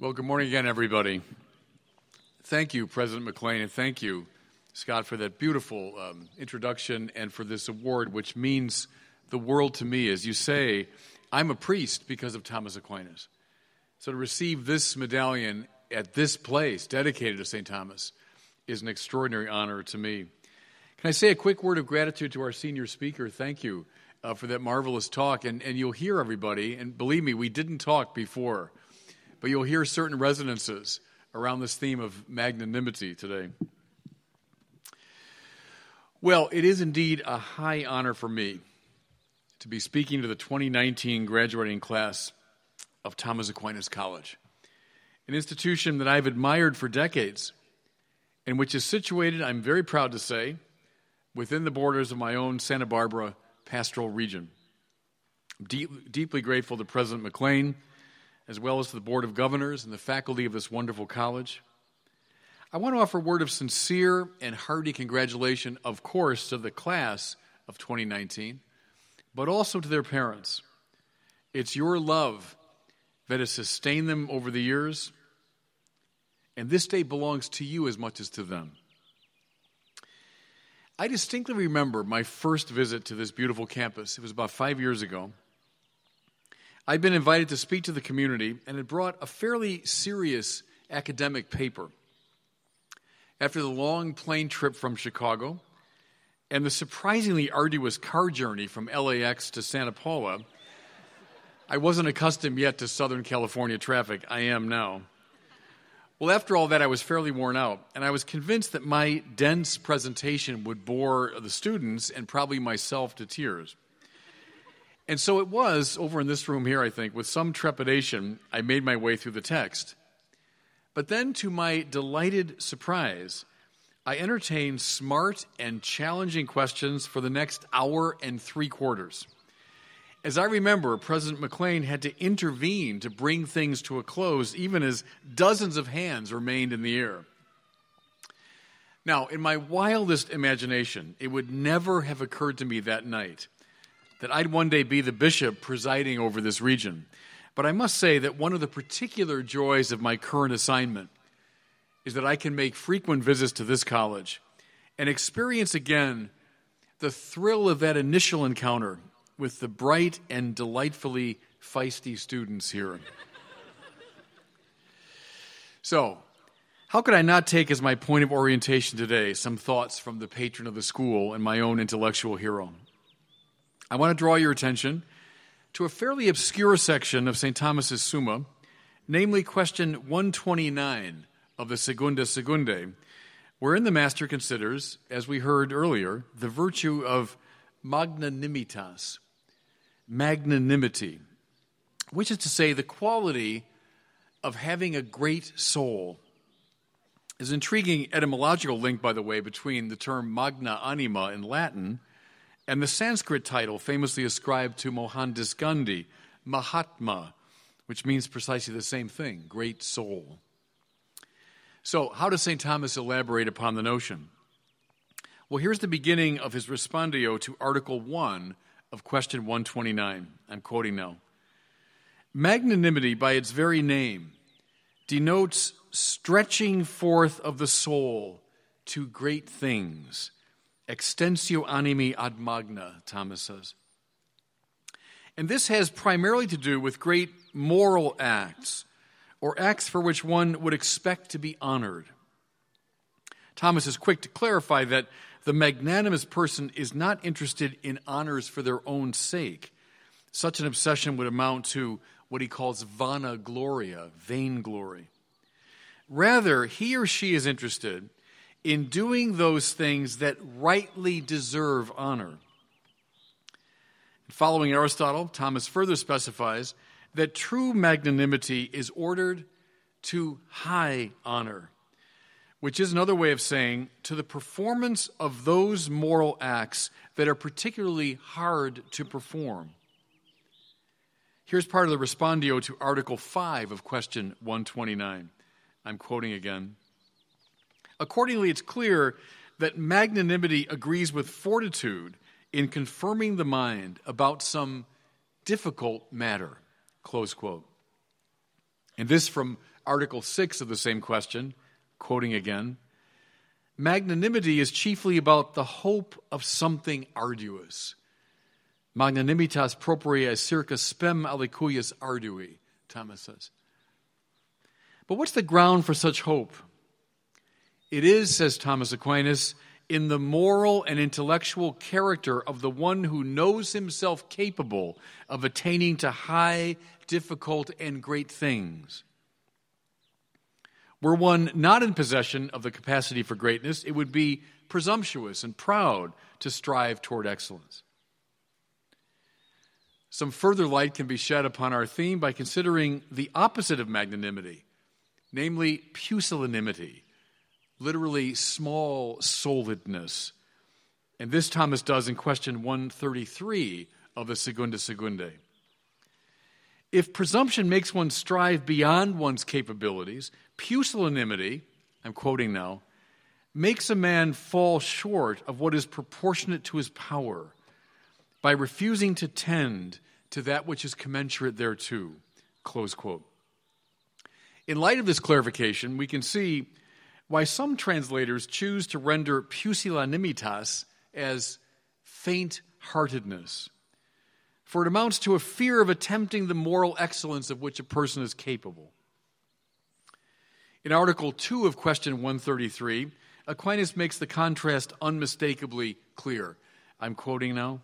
Well, good morning again, everybody. Thank you, President McLean, and thank you, Scott, for that beautiful um, introduction and for this award, which means the world to me. As you say, I'm a priest because of Thomas Aquinas. So to receive this medallion at this place dedicated to St. Thomas is an extraordinary honor to me. Can I say a quick word of gratitude to our senior speaker? Thank you uh, for that marvelous talk. And, and you'll hear everybody, and believe me, we didn't talk before, but you'll hear certain resonances around this theme of magnanimity today. Well, it is indeed a high honor for me to be speaking to the 2019 graduating class of Thomas Aquinas College, an institution that I've admired for decades and which is situated, I'm very proud to say, within the borders of my own Santa Barbara pastoral region. I'm deep, deeply grateful to President McLean, as well as to the Board of Governors and the faculty of this wonderful college. I want to offer a word of sincere and hearty congratulation, of course, to the class of 2019, but also to their parents. It's your love that has sustained them over the years, and this day belongs to you as much as to them. I distinctly remember my first visit to this beautiful campus. It was about five years ago. I'd been invited to speak to the community and had brought a fairly serious academic paper. After the long plane trip from Chicago and the surprisingly arduous car journey from LAX to Santa Paula, I wasn't accustomed yet to Southern California traffic. I am now. Well, after all that, I was fairly worn out, and I was convinced that my dense presentation would bore the students and probably myself to tears. And so it was over in this room here, I think, with some trepidation, I made my way through the text. But then, to my delighted surprise, I entertained smart and challenging questions for the next hour and three quarters. As I remember, President McLean had to intervene to bring things to a close, even as dozens of hands remained in the air. Now, in my wildest imagination, it would never have occurred to me that night that I'd one day be the bishop presiding over this region. But I must say that one of the particular joys of my current assignment is that I can make frequent visits to this college and experience again the thrill of that initial encounter with the bright and delightfully feisty students here. so, how could I not take as my point of orientation today some thoughts from the patron of the school and my own intellectual hero? I want to draw your attention to a fairly obscure section of St. Thomas's Summa, namely question 129 of the Secunda Secundae, wherein the Master considers, as we heard earlier, the virtue of magnanimitas, magnanimity, which is to say, the quality of having a great soul. Is an intriguing etymological link, by the way, between the term magna anima in Latin and the Sanskrit title famously ascribed to Mohandas Gandhi, Mahatma, which means precisely the same thing great soul. So, how does St. Thomas elaborate upon the notion? Well, here's the beginning of his respondeo to Article 1 of question 129. I'm quoting now. Magnanimity, by its very name, denotes stretching forth of the soul to great things. Extensio animi ad magna, Thomas says. And this has primarily to do with great moral acts, or acts for which one would expect to be honored. Thomas is quick to clarify that the magnanimous person is not interested in honors for their own sake. Such an obsession would amount to what he calls vana gloria, vainglory. Rather, he or she is interested in doing those things that rightly deserve honor. Following Aristotle, Thomas further specifies that true magnanimity is ordered to high honor which is another way of saying to the performance of those moral acts that are particularly hard to perform. Here's part of the respondeo to Article 5 of question 129. I'm quoting again. Accordingly, it's clear that magnanimity agrees with fortitude in confirming the mind about some difficult matter. Close quote. And this from Article 6 of the same question, quoting again Magnanimity is chiefly about the hope of something arduous. Magnanimitas propria circa spem alicuius ardui, Thomas says. But what's the ground for such hope? It is, says Thomas Aquinas, in the moral and intellectual character of the one who knows himself capable of attaining to high, difficult, and great things. Were one not in possession of the capacity for greatness, it would be presumptuous and proud to strive toward excellence. Some further light can be shed upon our theme by considering the opposite of magnanimity, namely pusillanimity, literally small souledness. And this Thomas does in question 133 of the Secunda Secundae. If presumption makes one strive beyond one's capabilities, pusillanimity, I'm quoting now, makes a man fall short of what is proportionate to his power by refusing to tend to that which is commensurate thereto. Close quote. In light of this clarification, we can see why some translators choose to render pusillanimitas as faint heartedness for it amounts to a fear of attempting the moral excellence of which a person is capable. In Article 2 of Question 133, Aquinas makes the contrast unmistakably clear. I'm quoting now.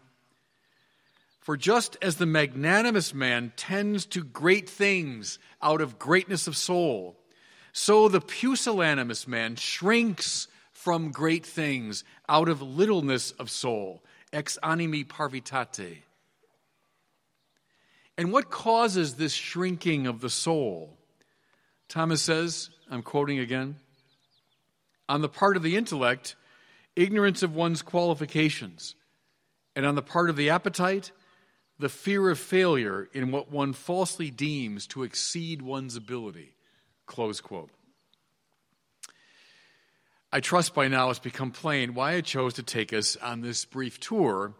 For just as the magnanimous man tends to great things out of greatness of soul, so the pusillanimous man shrinks from great things out of littleness of soul, ex animi parvitate. And what causes this shrinking of the soul? Thomas says, I'm quoting again, on the part of the intellect, ignorance of one's qualifications, and on the part of the appetite, the fear of failure in what one falsely deems to exceed one's ability. Close quote. I trust by now it's become plain why I chose to take us on this brief tour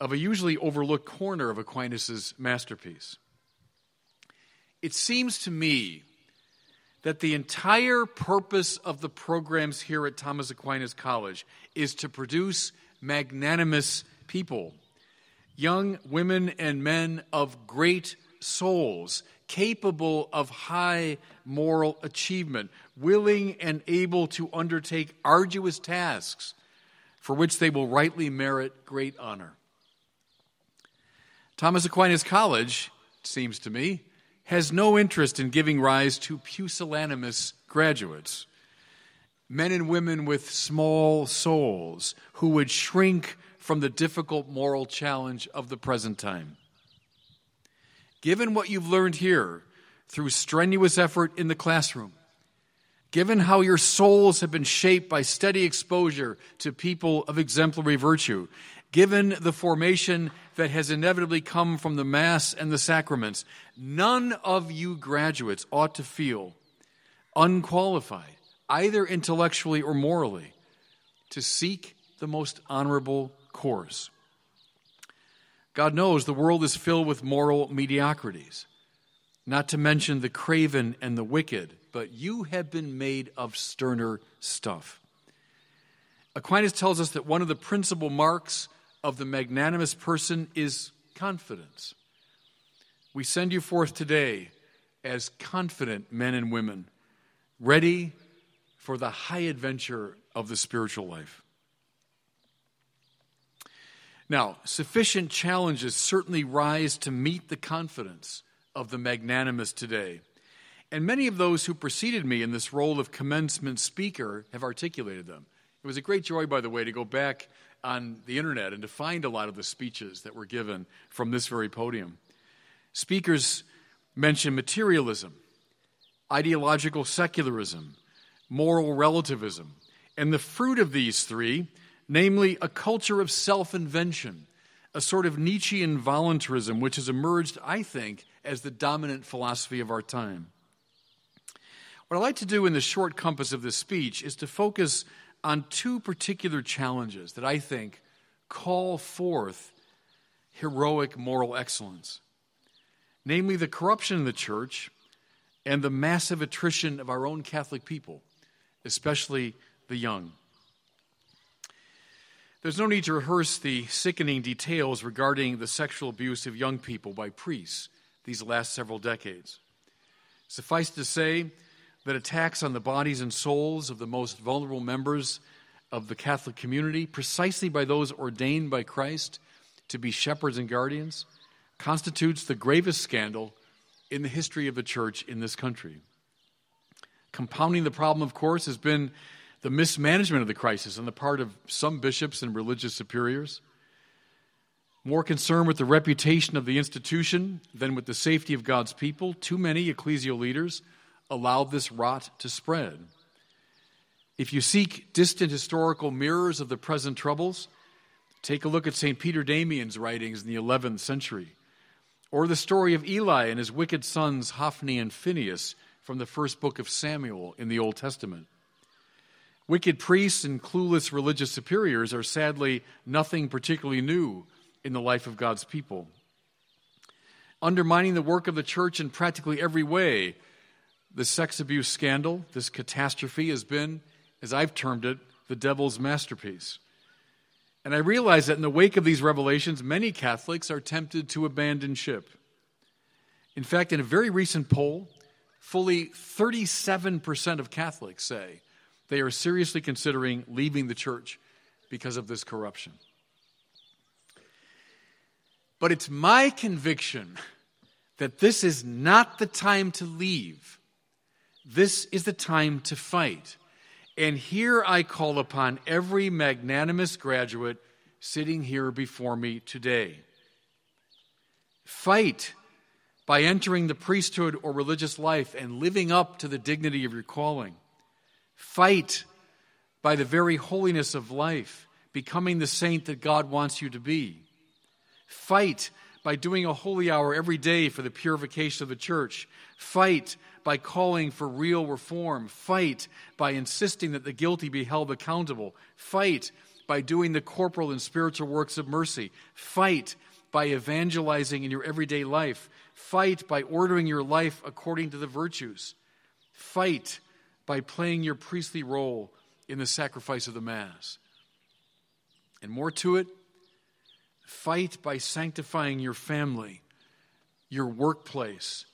of a usually overlooked corner of Aquinas' masterpiece. It seems to me that the entire purpose of the programs here at Thomas Aquinas College is to produce magnanimous people, young women and men of great souls, capable of high moral achievement, willing and able to undertake arduous tasks for which they will rightly merit great honor. Thomas Aquinas College, it seems to me, has no interest in giving rise to pusillanimous graduates, men and women with small souls who would shrink from the difficult moral challenge of the present time. Given what you've learned here through strenuous effort in the classroom, given how your souls have been shaped by steady exposure to people of exemplary virtue, given the formation that has inevitably come from the Mass and the sacraments, none of you graduates ought to feel unqualified, either intellectually or morally, to seek the most honorable course. God knows the world is filled with moral mediocrities, not to mention the craven and the wicked, but you have been made of sterner stuff. Aquinas tells us that one of the principal marks of the magnanimous person is confidence. We send you forth today as confident men and women, ready for the high adventure of the spiritual life. Now, sufficient challenges certainly rise to meet the confidence of the magnanimous today. And many of those who preceded me in this role of commencement speaker have articulated them. It was a great joy, by the way, to go back on the internet and to find a lot of the speeches that were given from this very podium. Speakers mention materialism, ideological secularism, moral relativism, and the fruit of these three, namely a culture of self invention, a sort of Nietzschean voluntarism, which has emerged, I think, as the dominant philosophy of our time. What I'd like to do in the short compass of this speech is to focus on two particular challenges that I think call forth heroic moral excellence namely, the corruption in the church and the massive attrition of our own Catholic people, especially the young. There's no need to rehearse the sickening details regarding the sexual abuse of young people by priests these last several decades. Suffice to say that attacks on the bodies and souls of the most vulnerable members of the Catholic community, precisely by those ordained by Christ to be shepherds and guardians, constitutes the gravest scandal in the history of the church in this country. Compounding the problem, of course, has been the mismanagement of the crisis on the part of some bishops and religious superiors. More concerned with the reputation of the institution than with the safety of God's people, too many ecclesial leaders allowed this rot to spread. If you seek distant historical mirrors of the present troubles, take a look at St. Peter Damian's writings in the 11th century, or the story of Eli and his wicked sons Hophni and Phinehas from the first book of Samuel in the Old Testament. Wicked priests and clueless religious superiors are sadly nothing particularly new in the life of God's people. Undermining the work of the church in practically every way, the sex abuse scandal, this catastrophe, has been as I've termed it, the devil's masterpiece. And I realize that in the wake of these revelations, many Catholics are tempted to abandon ship. In fact, in a very recent poll, fully 37% of Catholics say they are seriously considering leaving the church because of this corruption. But it's my conviction that this is not the time to leave. This is the time to fight. And here I call upon every magnanimous graduate sitting here before me today. Fight by entering the priesthood or religious life and living up to the dignity of your calling. Fight by the very holiness of life, becoming the saint that God wants you to be. Fight by doing a holy hour every day for the purification of the church. Fight by calling for real reform. Fight by insisting that the guilty be held accountable. Fight by doing the corporal and spiritual works of mercy. Fight by evangelizing in your everyday life. Fight by ordering your life according to the virtues. Fight by playing your priestly role in the sacrifice of the Mass. And more to it, fight by sanctifying your family, your workplace,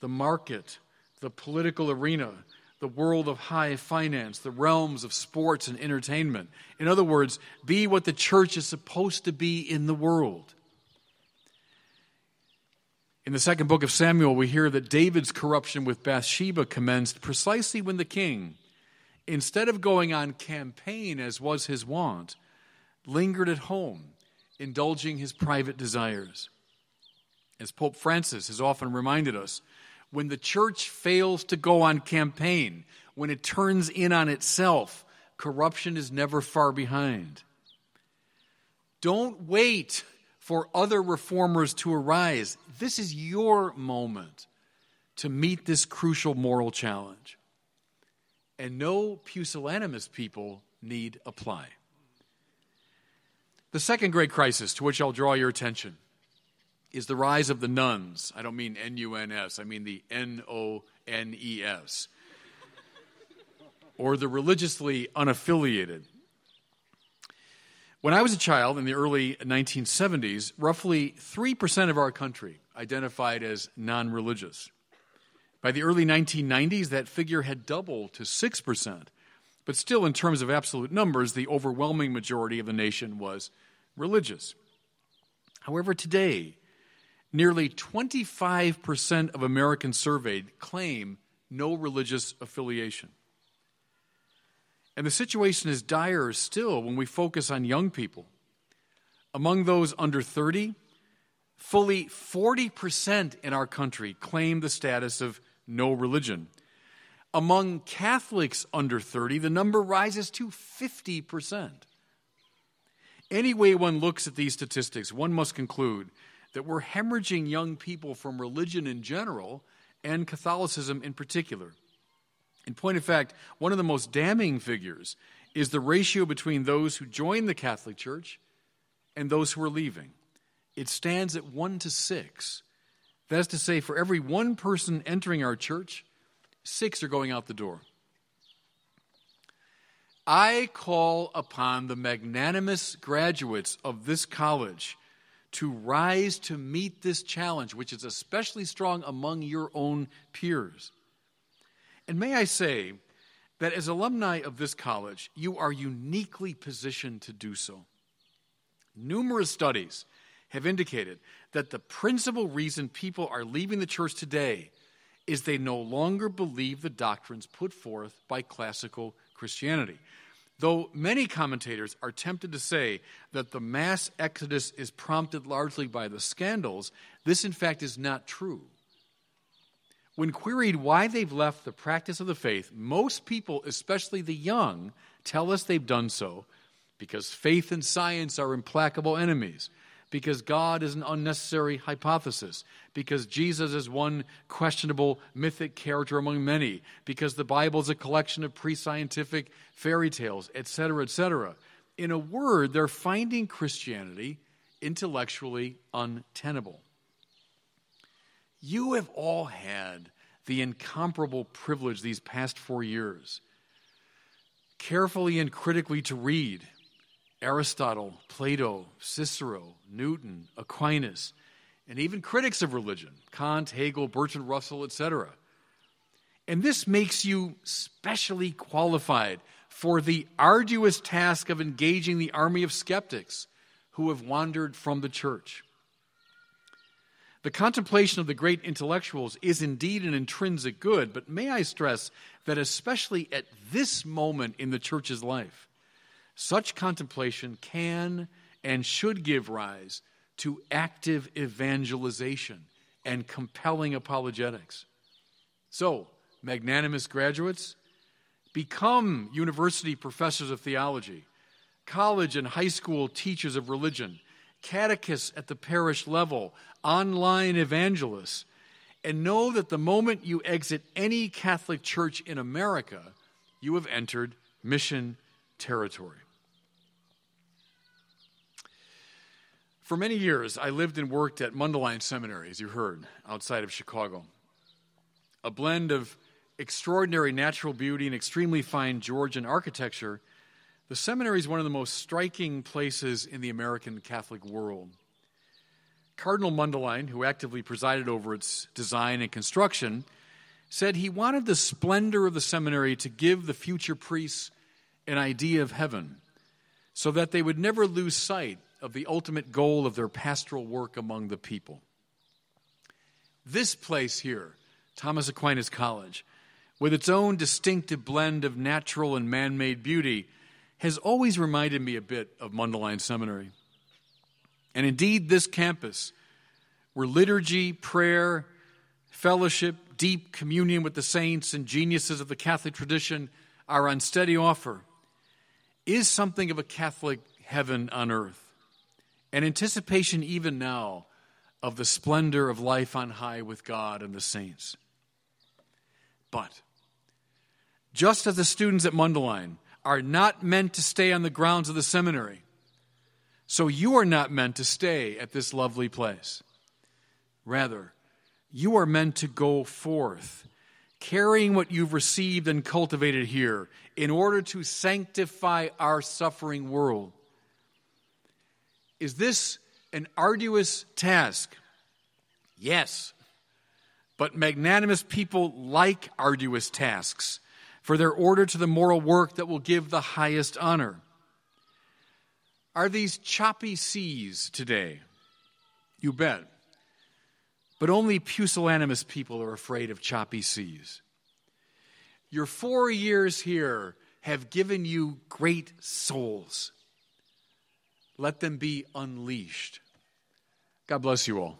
the market, the political arena, the world of high finance, the realms of sports and entertainment. In other words, be what the church is supposed to be in the world. In the second book of Samuel, we hear that David's corruption with Bathsheba commenced precisely when the king, instead of going on campaign as was his wont, lingered at home, indulging his private desires. As Pope Francis has often reminded us, when the church fails to go on campaign, when it turns in on itself, corruption is never far behind. Don't wait for other reformers to arise. This is your moment to meet this crucial moral challenge. And no pusillanimous people need apply. The second great crisis to which I'll draw your attention is the rise of the nuns. I don't mean N U N S, I mean the N O N E S, or the religiously unaffiliated. When I was a child in the early 1970s, roughly 3% of our country identified as non religious. By the early 1990s, that figure had doubled to 6%. But still, in terms of absolute numbers, the overwhelming majority of the nation was religious. However, today, Nearly 25% of Americans surveyed claim no religious affiliation. And the situation is dire still when we focus on young people. Among those under 30, fully 40% in our country claim the status of no religion. Among Catholics under 30, the number rises to 50%. Any way one looks at these statistics, one must conclude that we're hemorrhaging young people from religion in general and Catholicism in particular. In point of fact, one of the most damning figures is the ratio between those who join the Catholic Church and those who are leaving. It stands at one to six. That is to say, for every one person entering our church, Six are going out the door. I call upon the magnanimous graduates of this college to rise to meet this challenge, which is especially strong among your own peers. And may I say that as alumni of this college, you are uniquely positioned to do so. Numerous studies have indicated that the principal reason people are leaving the church today is they no longer believe the doctrines put forth by classical Christianity. Though many commentators are tempted to say that the mass exodus is prompted largely by the scandals, this in fact is not true. When queried why they've left the practice of the faith, most people, especially the young, tell us they've done so because faith and science are implacable enemies, because God is an unnecessary hypothesis, because Jesus is one questionable mythic character among many, because the Bible is a collection of pre scientific fairy tales, etc., etc. In a word, they're finding Christianity intellectually untenable. You have all had the incomparable privilege these past four years carefully and critically to read Aristotle, Plato, Cicero, Newton, Aquinas, and even critics of religion, Kant, Hegel, Bertrand Russell, etc. And this makes you specially qualified for the arduous task of engaging the army of skeptics who have wandered from the church. The contemplation of the great intellectuals is indeed an intrinsic good, but may I stress that, especially at this moment in the church's life, such contemplation can and should give rise to active evangelization and compelling apologetics. So, magnanimous graduates, become university professors of theology, college and high school teachers of religion, catechists at the parish level, online evangelists, and know that the moment you exit any Catholic church in America, you have entered mission territory. For many years, I lived and worked at Mundelein Seminary, as you heard, outside of Chicago. A blend of extraordinary natural beauty and extremely fine Georgian architecture, the seminary is one of the most striking places in the American Catholic world. Cardinal Mundelein, who actively presided over its design and construction, said he wanted the splendor of the seminary to give the future priests an idea of heaven so that they would never lose sight of the ultimate goal of their pastoral work among the people. This place here, Thomas Aquinas College, with its own distinctive blend of natural and man made beauty, has always reminded me a bit of Mundelein Seminary. And indeed, this campus, where liturgy, prayer, fellowship, deep communion with the saints and geniuses of the Catholic tradition are on steady offer, is something of a Catholic heaven on earth an anticipation even now of the splendor of life on high with God and the saints. But, just as the students at Mundelein are not meant to stay on the grounds of the seminary, so you are not meant to stay at this lovely place. Rather, you are meant to go forth, carrying what you've received and cultivated here in order to sanctify our suffering world is this an arduous task? Yes. But magnanimous people like arduous tasks, for their order to the moral work that will give the highest honor. Are these choppy seas today? You bet. But only pusillanimous people are afraid of choppy seas. Your four years here have given you great souls let them be unleashed. God bless you all.